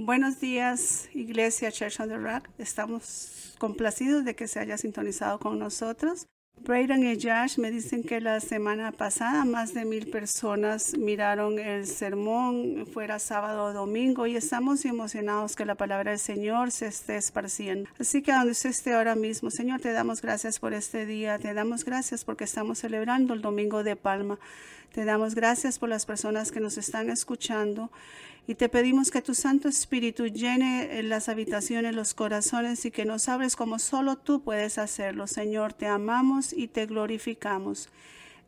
Buenos días, Iglesia Church on the Rock. Estamos complacidos de que se haya sintonizado con nosotros. Braden y Josh me dicen que la semana pasada más de mil personas miraron el sermón, fuera sábado o domingo, y estamos emocionados que la palabra del Señor se esté esparciendo. Así que donde usted esté ahora mismo, Señor, te damos gracias por este día, te damos gracias porque estamos celebrando el domingo de Palma. Te damos gracias por las personas que nos están escuchando y te pedimos que tu Santo Espíritu llene las habitaciones, los corazones y que nos hables como solo tú puedes hacerlo. Señor, te amamos y te glorificamos.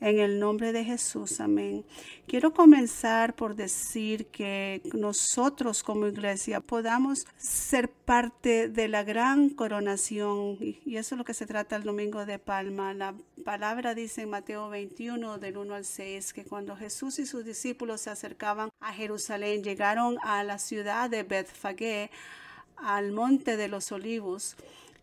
En el nombre de Jesús, amén. Quiero comenzar por decir que nosotros como iglesia podamos ser parte de la gran coronación y eso es lo que se trata el domingo de Palma. La palabra dice en Mateo 21 del 1 al 6 que cuando Jesús y sus discípulos se acercaban a Jerusalén, llegaron a la ciudad de Bethfagé, al monte de los olivos.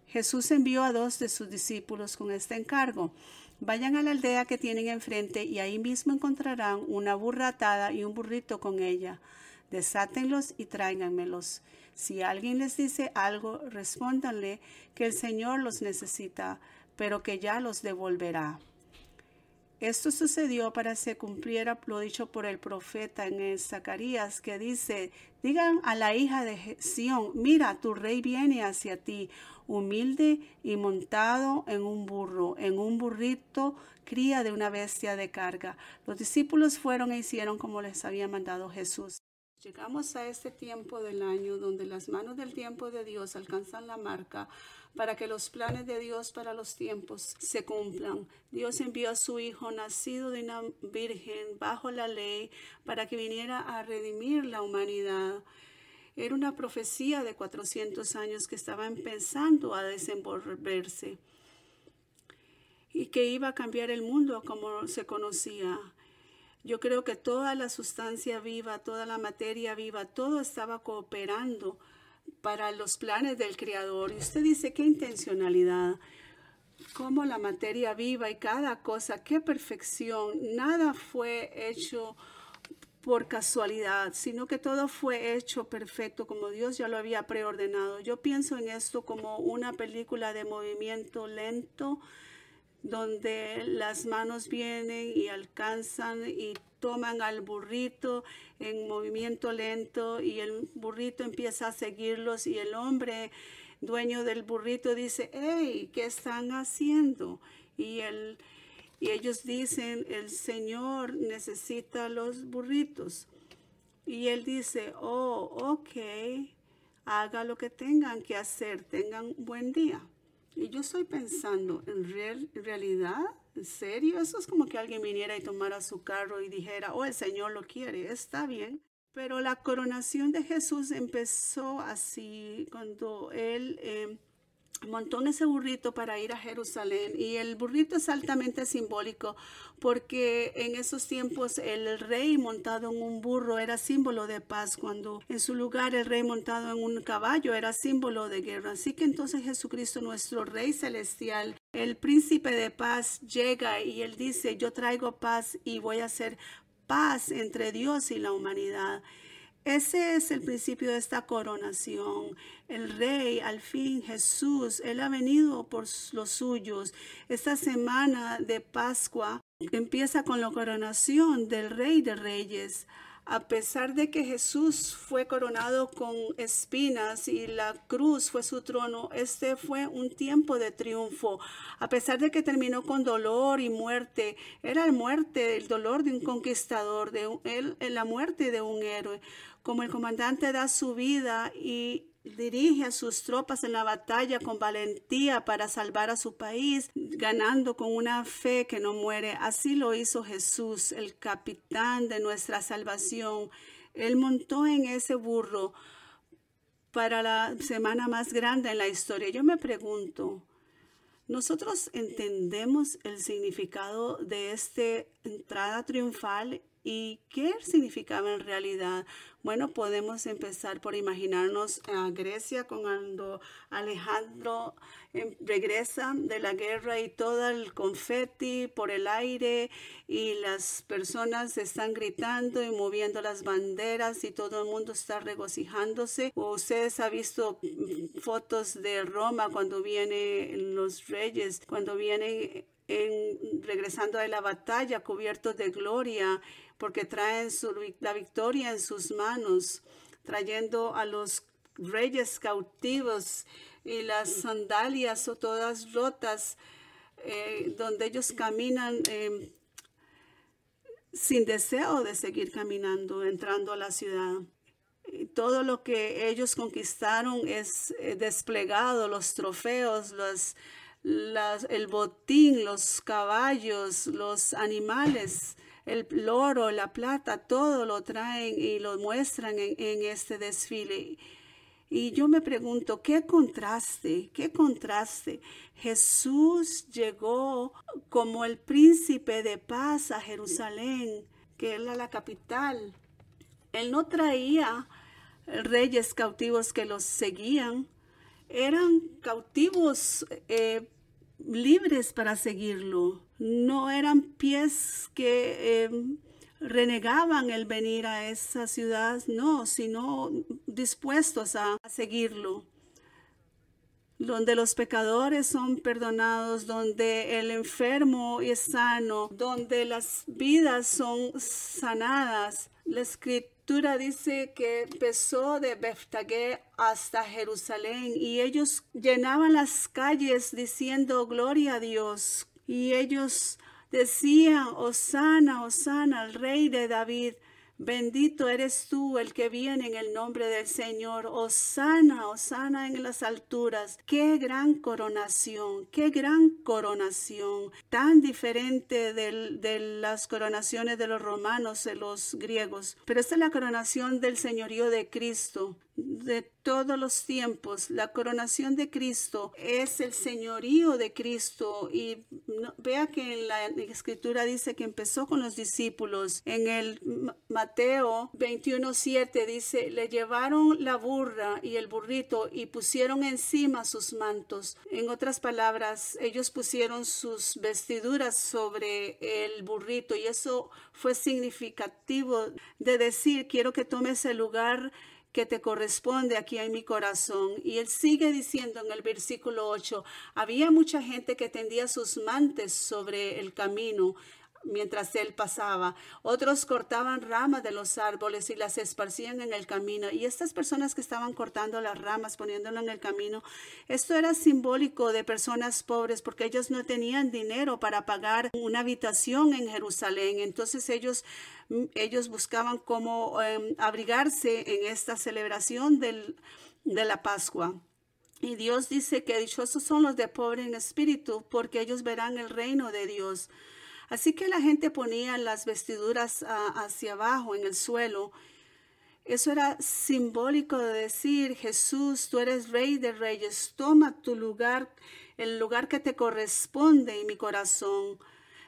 Jesús envió a dos de sus discípulos con este encargo. Vayan a la aldea que tienen enfrente y ahí mismo encontrarán una burra atada y un burrito con ella. Desátenlos y tráiganmelos. Si alguien les dice algo, respóndanle que el Señor los necesita, pero que ya los devolverá. Esto sucedió para que se cumpliera lo dicho por el profeta en el Zacarías, que dice, digan a la hija de Sión, mira, tu rey viene hacia ti, humilde y montado en un burro, en un burrito, cría de una bestia de carga. Los discípulos fueron e hicieron como les había mandado Jesús. Llegamos a este tiempo del año donde las manos del tiempo de Dios alcanzan la marca para que los planes de Dios para los tiempos se cumplan. Dios envió a su Hijo nacido de una virgen bajo la ley para que viniera a redimir la humanidad. Era una profecía de 400 años que estaba empezando a desenvolverse y que iba a cambiar el mundo como se conocía. Yo creo que toda la sustancia viva, toda la materia viva, todo estaba cooperando para los planes del Creador. Y usted dice, qué intencionalidad, cómo la materia viva y cada cosa, qué perfección. Nada fue hecho por casualidad, sino que todo fue hecho perfecto como Dios ya lo había preordenado. Yo pienso en esto como una película de movimiento lento, donde las manos vienen y alcanzan y toman al burrito en movimiento lento y el burrito empieza a seguirlos y el hombre dueño del burrito dice, hey, ¿qué están haciendo? Y, el, y ellos dicen, el Señor necesita los burritos. Y él dice, oh, ok, haga lo que tengan que hacer, tengan buen día. Y yo estoy pensando, ¿en realidad? ¿En serio? Eso es como que alguien viniera y tomara su carro y dijera, oh, el Señor lo quiere, está bien. Pero la coronación de Jesús empezó así, cuando Él eh, montó ese burrito para ir a Jerusalén. Y el burrito es altamente simbólico porque en esos tiempos el rey montado en un burro era símbolo de paz cuando en su lugar el rey montado en un caballo era símbolo de guerra. Así que entonces Jesucristo nuestro rey celestial el príncipe de paz llega y él dice yo traigo paz y voy a hacer paz entre Dios y la humanidad ese es el principio de esta coronación. El rey, al fin Jesús, Él ha venido por los suyos. Esta semana de Pascua empieza con la coronación del rey de reyes a pesar de que Jesús fue coronado con espinas y la cruz fue su trono, este fue un tiempo de triunfo. A pesar de que terminó con dolor y muerte, era la muerte, el dolor de un conquistador, de la muerte de un héroe. Como el comandante da su vida y dirige a sus tropas en la batalla con valentía para salvar a su país, ganando con una fe que no muere. Así lo hizo Jesús, el capitán de nuestra salvación. Él montó en ese burro para la semana más grande en la historia. Yo me pregunto, ¿nosotros entendemos el significado de esta entrada triunfal ¿Y qué significaba en realidad? Bueno, podemos empezar por imaginarnos a Grecia cuando Alejandro em, regresa de la guerra y todo el confeti por el aire y las personas están gritando y moviendo las banderas y todo el mundo está regocijándose. ustedes han visto fotos de Roma cuando vienen los reyes, cuando vienen en, regresando de la batalla cubiertos de gloria porque traen la victoria en sus manos, trayendo a los reyes cautivos y las sandalias o todas rotas, eh, donde ellos caminan em, sin deseo de seguir caminando, entrando a la ciudad. todo lo que ellos conquistaron es eh, desplegado, los trofeos, los, el botín, los caballos, los animales el oro, la plata, todo lo traen y lo muestran en, este desfile. Y yo me pregunto, ¿qué contraste? ¿Qué contraste? Jesús llegó como el príncipe de paz a Jerusalén, que era la capital. Él no traía reyes cautivos que los seguían, eran cautivos eh, libres para seguirlo. No eran pies que em, renegaban el venir a esa ciudad, no, sino dispuestos a, seguirlo donde los pecadores son perdonados, donde el enfermo es sano, donde las vidas son sanadas. La escritura dice que empezó de Beftagé hasta Jerusalén y ellos llenaban las calles diciendo gloria a Dios. Y ellos decían, Osana, Osana, al rey de David. Bendito eres tú el que viene en el nombre del Señor. Osana, Osana en las alturas. Qué gran coronación, qué gran coronación. Tan diferente de las coronaciones de los romanos, de los griegos. Pero esta es la coronación del señorío de Cristo de todos los tiempos. La coronación de Cristo es el señorío de Cristo. Y vea que en la escritura dice que empezó con los discípulos. En el Mateo 21.7 dice, le llevaron la burra y el burrito y pusieron encima sus mantos. En otras palabras, ellos pusieron sus vestiduras sobre el burrito y eso fue significativo de decir, quiero que tomes el lugar que te corresponde aquí en mi corazón. Y él sigue diciendo en el versículo 8, había mucha gente que tendía sus mantes sobre el camino mientras él pasaba. Otros cortaban ramas de los árboles y las esparcían en el camino. Y estas personas que estaban cortando las ramas, poniéndolo en el camino, esto era simbólico de personas pobres porque ellos no tenían dinero para pagar una habitación en Jerusalén. Entonces ellos, ellos buscaban cómo em, abrigarse en esta celebración de la Pascua. Y Dios dice que dichosos son los de pobre en espíritu, porque ellos verán el reino de Dios. Así que la gente ponía las vestiduras ah, hacia abajo en el suelo. Eso era simbólico de decir, Jesús, tú eres rey de reyes, toma tu lugar, el lugar que te corresponde en mi corazón.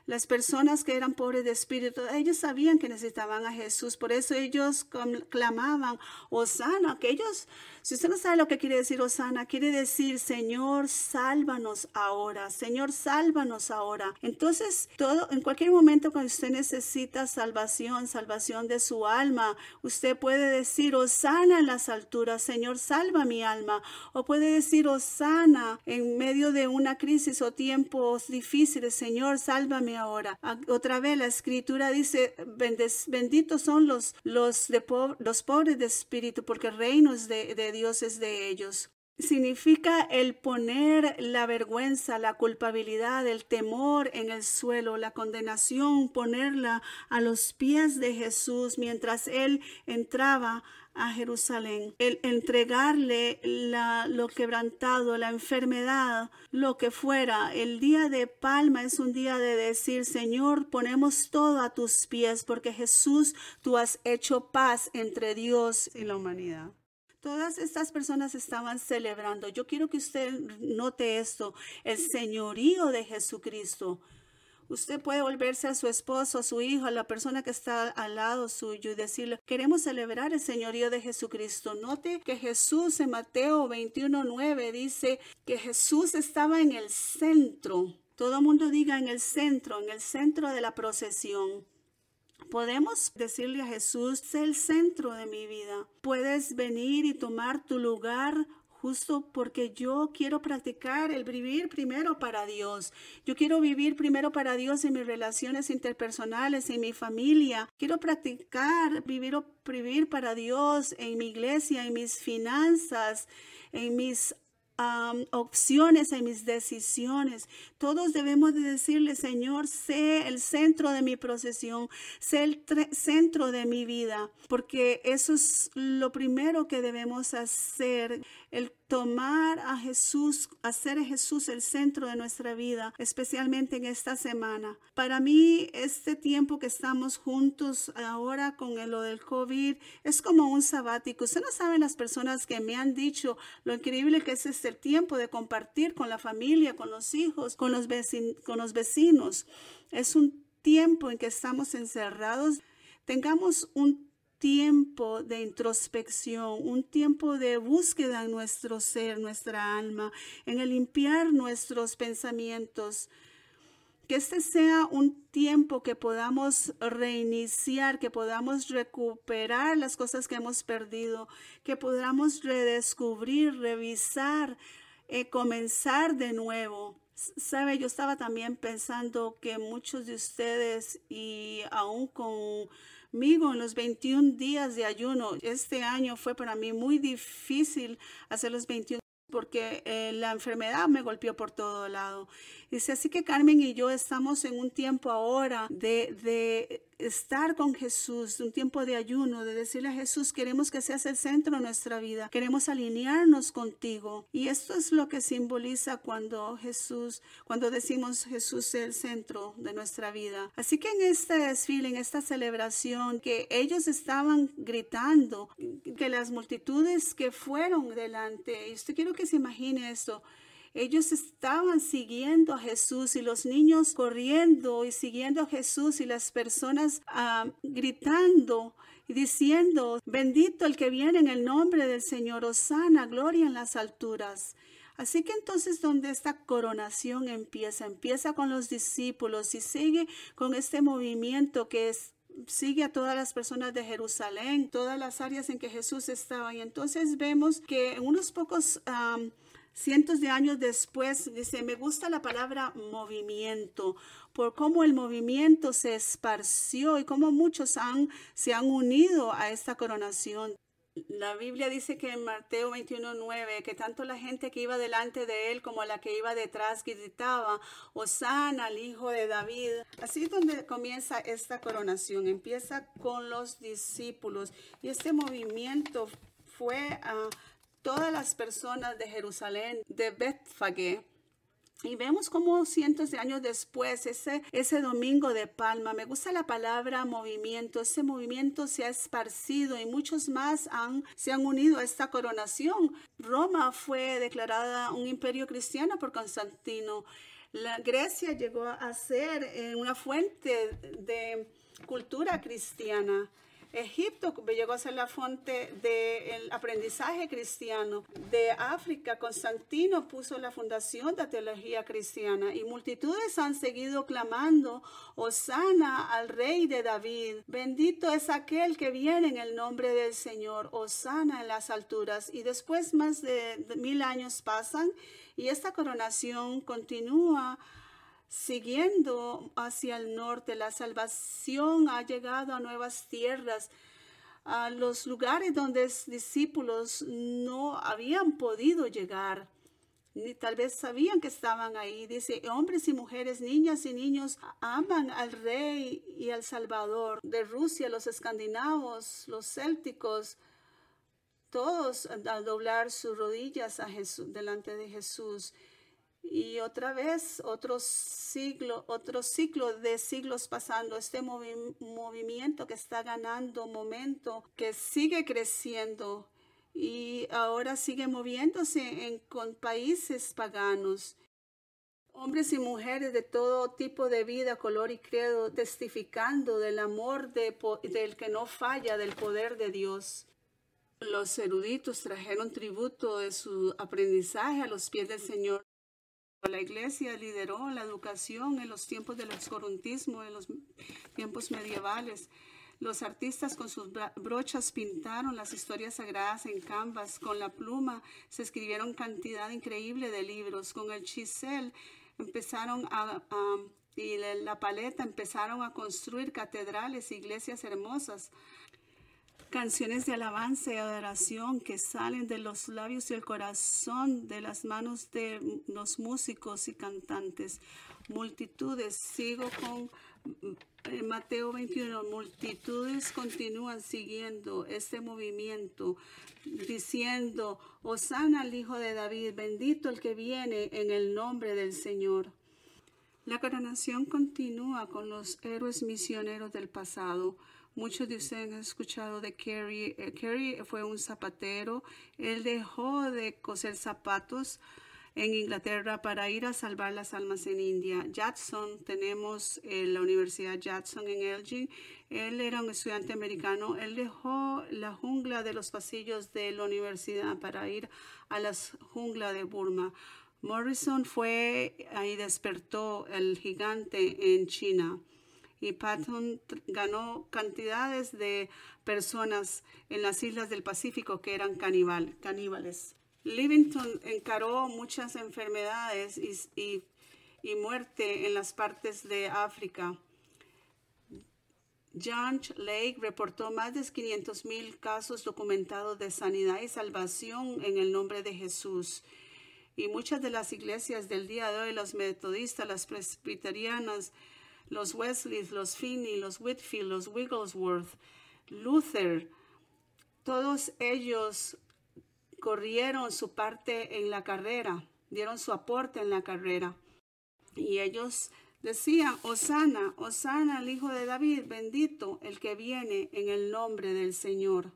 Las personas que eran pobres de espíritu, ellos sabían que necesitaban a Jesús, por eso ellos clamaban, Osana, que ellos si usted no sabe lo que quiere decir Osana, quiere decir, Señor, sálvanos ahora, Señor, sálvanos ahora. Entonces, todo, en cualquier momento cuando usted necesita salvación, salvación de su alma, usted puede decir, Osana en las alturas, Señor, salva mi alma. O puede decir, Osana en medio de una crisis o tiempos difíciles, Señor, sálvame ahora. Otra vez la escritura dice, benditos son los, los, de los pobres de espíritu, porque el reino de, de Dios es de ellos. Significa el poner la vergüenza, la culpabilidad, el temor en el suelo, la condenación, ponerla a los pies de Jesús mientras Él entraba a Jerusalén. El entregarle lo quebrantado, la enfermedad, lo que fuera. El día de palma es un día de decir, Señor, ponemos todo a tus pies porque Jesús, tú has hecho paz entre Dios y la humanidad. Todas estas personas estaban celebrando. Yo quiero que usted note esto, el señorío de Jesucristo. Usted puede volverse a su esposo, a su hijo, a la persona que está al lado suyo y decirle, queremos celebrar el señorío de Jesucristo. Note que Jesús en Mateo 21.9 dice que Jesús estaba en el centro. Todo mundo diga en el centro, en el centro de la procesión. Podemos decirle a Jesús, sé el centro de mi vida. Puedes venir y tomar tu lugar justo porque yo quiero practicar el vivir primero para Dios. Yo quiero vivir primero para Dios en mis relaciones interpersonales, en mi familia. Quiero practicar vivir, para Dios en mi iglesia, en mis finanzas, en mis opciones en mis decisiones. Todos debemos de decirle, Señor, sé el centro de mi procesión, sé el centro de mi vida, porque eso es lo primero que debemos hacer, el tomar a Jesús, hacer a Jesús el centro de nuestra vida, especialmente en esta semana. Para mí, este tiempo que estamos juntos ahora con lo del COVID es como un sabático. Usted no saben las personas que me han dicho lo increíble que es este tiempo de compartir con la familia, con los hijos, con los, con los vecinos. Es un tiempo en que estamos encerrados. Tengamos un tiempo de introspección, un tiempo de búsqueda en nuestro ser, nuestra alma, en el limpiar nuestros pensamientos. Que este sea un tiempo que podamos reiniciar, que podamos recuperar las cosas que hemos perdido, que podamos redescubrir, revisar, eh, comenzar de nuevo. Sabe, yo estaba también pensando que muchos de ustedes y aún con Migo, en los 21 días de ayuno, este año fue para mí muy difícil hacer los 21 porque eh, la enfermedad me golpeó por todo lado. Dice, así que Carmen y yo estamos en un tiempo ahora de, de estar con Jesús, un tiempo de ayuno, de decirle a Jesús, queremos que seas el centro de nuestra vida, queremos alinearnos contigo. Y esto es lo que simboliza cuando Jesús, cuando decimos Jesús es el centro de nuestra vida. Así que en este desfile, en esta celebración, que ellos estaban gritando, que las multitudes que fueron delante, y usted quiero que se imagine esto, ellos estaban siguiendo a Jesús y los niños corriendo y siguiendo a Jesús y las personas ah, gritando y diciendo, bendito el que viene en el nombre del Señor, Osana, gloria en las alturas. Así que entonces donde esta coronación empieza, empieza con los discípulos y sigue con este movimiento que sigue a todas las personas de Jerusalén, todas las áreas en que Jesús estaba. Y entonces vemos que en unos pocos ah, cientos de años después, dice, me gusta la palabra movimiento, por cómo el movimiento se esparció y cómo muchos han, se han unido a esta coronación. La Biblia dice que en Mateo 21.9 que tanto la gente que iba delante de él como la que iba detrás gritaba, Osana al hijo de David. Así es donde comienza esta coronación. Empieza con los discípulos y este movimiento fue a todas las personas de Jerusalén, de Betfagé. Y vemos como cientos de años después, ese, ese domingo de palma, me gusta la palabra movimiento, ese movimiento se ha esparcido y muchos más se han unido a esta coronación. Roma fue declarada un imperio cristiano por Constantino. Grecia llegó a ser eh, una fuente de cultura cristiana. Egipto llegó a ser la fuente del aprendizaje cristiano. De África, Constantino puso la fundación de la teología cristiana y multitudes han seguido clamando, Osana al rey de David. Bendito es aquel que viene en el nombre del Señor, Osana en las alturas. Y después más de mil años pasan y esta coronación continúa siguiendo hacia el norte. La salvación ha llegado a nuevas tierras, a los lugares donde discípulos no habían podido llegar. Ni tal vez sabían que estaban ahí. Dice, hombres y mujeres, niñas y niños aman al rey y al salvador de Rusia, los escandinavos, los célticos, todos al doblar sus rodillas a Jesús, delante de Jesús. Y otra vez, otro siglo, otro ciclo de siglos pasando, este movimiento que está ganando momento, que sigue creciendo y ahora sigue moviéndose con países paganos. Hombres y mujeres de todo tipo de vida, color y credo, testificando del amor de, del que no falla, del poder de Dios. Los eruditos trajeron tributo de su aprendizaje a los pies del Señor. La iglesia lideró la educación en los tiempos del oscurantismo, en los tiempos medievales. Los artistas con sus brochas pintaron las historias sagradas en canvas. Con la pluma se escribieron cantidad increíble de libros. Con el chisel empezaron a, y la paleta empezaron a construir catedrales, iglesias hermosas, canciones de alabanza y adoración que salen de los labios y el corazón, de las manos de los músicos y cantantes. Multitudes, sigo con eh, Mateo 21, multitudes continúan siguiendo este movimiento, diciendo, Osana al Hijo de David, bendito el que viene en el nombre del Señor. La coronación continúa con los héroes misioneros del pasado. Muchos de ustedes han escuchado de Kerry. Eh, Kerry fue un zapatero. Él dejó de coser zapatos en Inglaterra para ir a salvar las almas en India. Jackson, tenemos eh, la Universidad Jackson en Elgin. Él era un estudiante americano. Él dejó la jungla de los pasillos de la universidad para ir a la jungla de Burma. Morrison fue ahí despertó el gigante en China y Patton ganó cantidades de personas en las islas del Pacífico que eran caníbal, caníbales. Livington encaró muchas enfermedades y, muerte en las partes de África. John Lake reportó más de 500 mil casos documentados de sanidad y salvación en el nombre de Jesús. Y muchas de las iglesias del día de hoy, los metodistas, las presbiterianas, los Wesleys, los Finney, los Whitfield, los Wigglesworth, Luther, todos ellos corrieron su parte en la carrera, dieron su aporte en la carrera. Y ellos decían, Osana, Osana, el hijo de David, bendito el que viene en el nombre del Señor.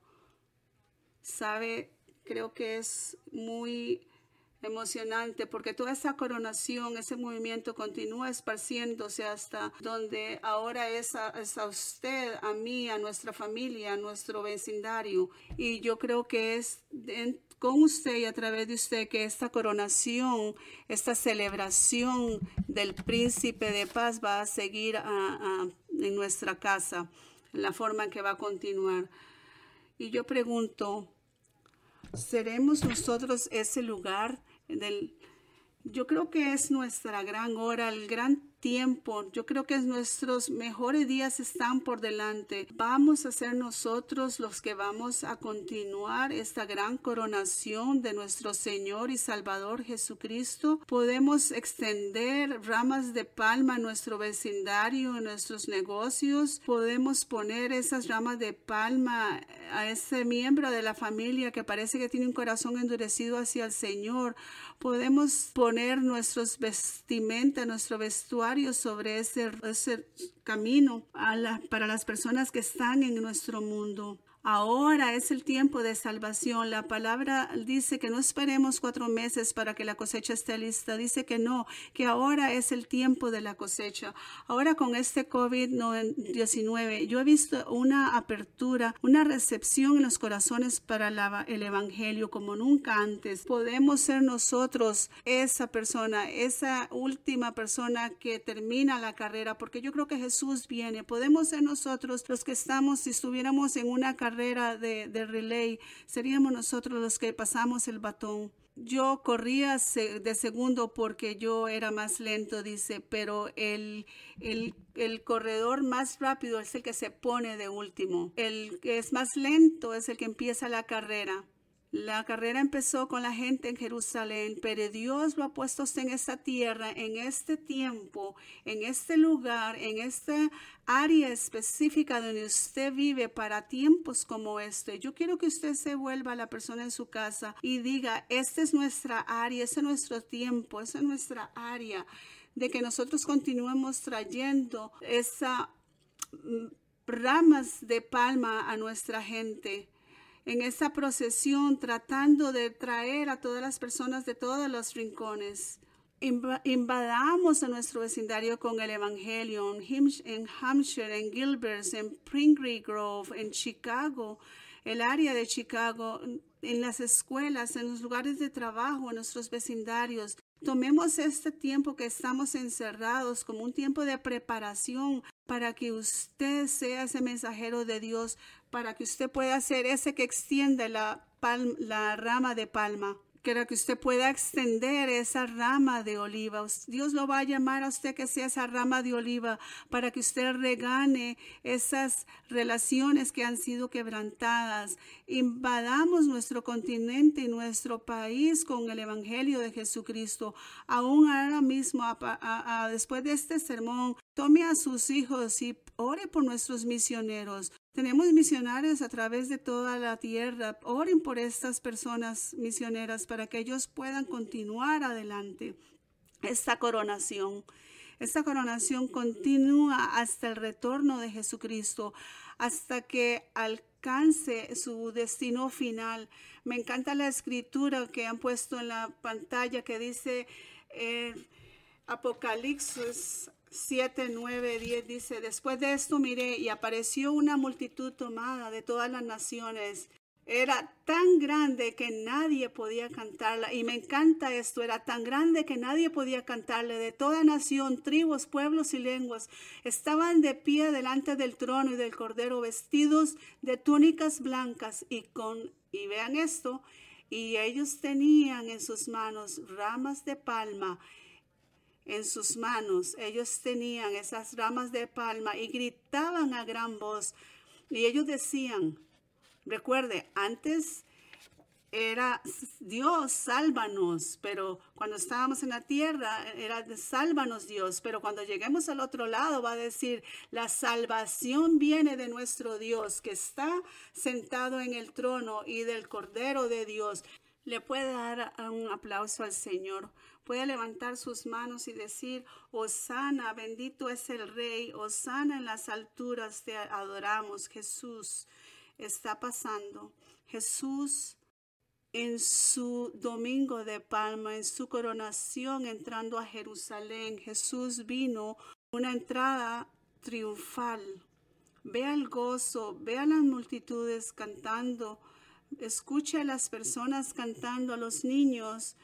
Sabe, creo que es muy emocionante porque toda esa coronación, ese movimiento continúa esparciéndose hasta donde ahora es a, usted, a mí, a nuestra familia, a nuestro vecindario. Y yo creo que es con usted y a través de usted que esta coronación, esta celebración del príncipe de paz va a seguir en nuestra casa, la forma en que va a continuar. Y yo pregunto, ¿seremos nosotros ese lugar del, yo creo que es nuestra gran hora, el gran tiempo. Yo creo que nuestros mejores días están por delante. Vamos a ser nosotros los que vamos a continuar esta gran coronación de nuestro Señor y Salvador Jesucristo. Podemos extender ramas de palma en nuestro vecindario, en nuestros negocios. Podemos poner esas ramas de palma a ese miembro de la familia que parece que tiene un corazón endurecido hacia el Señor. Podemos poner nuestros vestimentas, nuestro vestuario sobre ese, ese camino para las personas que están en nuestro mundo. Ahora es el tiempo de salvación. La palabra dice que no esperemos cuatro meses para que la cosecha esté lista. Dice que no, que ahora es el tiempo de la cosecha. Ahora con este COVID-19, yo he visto una apertura, una recepción en los corazones para el Evangelio como nunca antes. Podemos ser nosotros esa persona, esa última persona que termina la carrera, porque yo creo que Jesús viene. Podemos ser nosotros los que estamos, si estuviéramos en una carrera, de, de relay, seríamos nosotros los que pasamos el batón. Yo corría de segundo porque yo era más lento, dice, pero el, el, el, corredor más rápido es el que se pone de último. El que es más lento es el que empieza la carrera. La carrera empezó con la gente en Jerusalén, pero Dios lo ha puesto en esta tierra, en este tiempo, en este lugar, en esta área específica donde usted vive para tiempos como este. Yo quiero que usted se vuelva a la persona en su casa y diga, esta es nuestra área, este es nuestro tiempo, esta es nuestra área, de que nosotros continuemos trayendo esa mm, ramas de palma a nuestra gente en esa procesión tratando de traer a todas las personas de todos los rincones. invadamos a nuestro vecindario con el Evangelio en Hampshire, en Gilbert, en Pringley Grove, en Chicago, el área de Chicago, en las escuelas, en los lugares de trabajo, en nuestros vecindarios. Tomemos este tiempo que estamos encerrados como un tiempo de preparación para que usted sea ese mensajero de Dios, para que usted pueda ser ese que extiende la, la rama de palma Quiero que usted pueda extender esa rama de oliva. Dios lo va a llamar a usted que sea esa rama de oliva para que usted regane esas relaciones que han sido quebrantadas. Invadamos nuestro continente y nuestro país con el Evangelio de Jesucristo. Aún ahora mismo, después de este sermón, tome a sus hijos y ore por nuestros misioneros. Tenemos misionarios a través de toda la tierra. Oren por estas personas misioneras para que ellos puedan continuar adelante esta coronación. Esta coronación continúa hasta el retorno de Jesucristo, hasta que alcance su destino final. Me encanta la escritura que han puesto en la pantalla que dice eh, Apocalipsis 7, 9, 10 dice, después de esto miré y apareció una multitud tomada de todas las naciones. Era tan grande que nadie podía cantarla. Y me encanta esto, era tan grande que nadie podía cantarle. De toda nación, tribus, pueblos y lenguas estaban de pie delante del trono y del cordero, vestidos de túnicas blancas y con, y vean esto, y ellos tenían en sus manos ramas de palma en sus manos. Ellos tenían esas ramas de palma y gritaban a gran voz. Y ellos decían, recuerde, antes era Dios, sálvanos, pero cuando estábamos en la tierra era sálvanos Dios, pero cuando lleguemos al otro lado va a decir, la salvación viene de nuestro Dios que está sentado en el trono y del Cordero de Dios. Le puede dar un aplauso al Señor. Puede levantar sus manos y decir, Osana, bendito es el Rey, Osana en las alturas te adoramos. Jesús está pasando. Jesús en su domingo de palma, en su coronación entrando a Jerusalén, Jesús vino una entrada triunfal. Vea el gozo, vea las multitudes cantando Escuche a las personas cantando, a los niños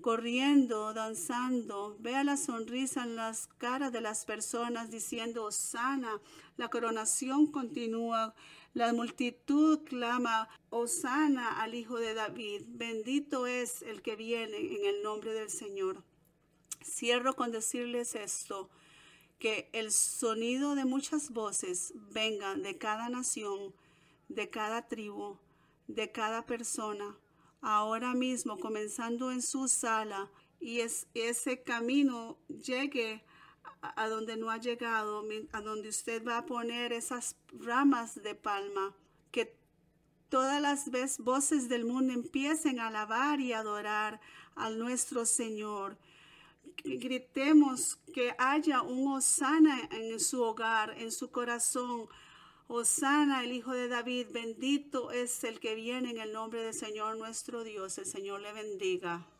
corriendo, danzando. Vea la sonrisa en las caras de las personas diciendo, sana. La coronación continúa. La multitud clama, Osana al Hijo de David. Bendito es el que viene en el nombre del Señor. Cierro con decirles esto, que el sonido de muchas voces venga de cada nación, de cada tribu, de cada persona, ahora mismo comenzando en su sala, y es, ese camino llegue a, donde no ha llegado, a donde usted va a poner esas ramas de palma, que todas las voces del mundo empiecen a alabar y adorar al nuestro Señor. Gritemos que haya un osana en su hogar, en su corazón, Osana, el Hijo de David, bendito es el que viene en el nombre del Señor nuestro Dios. El Señor le bendiga.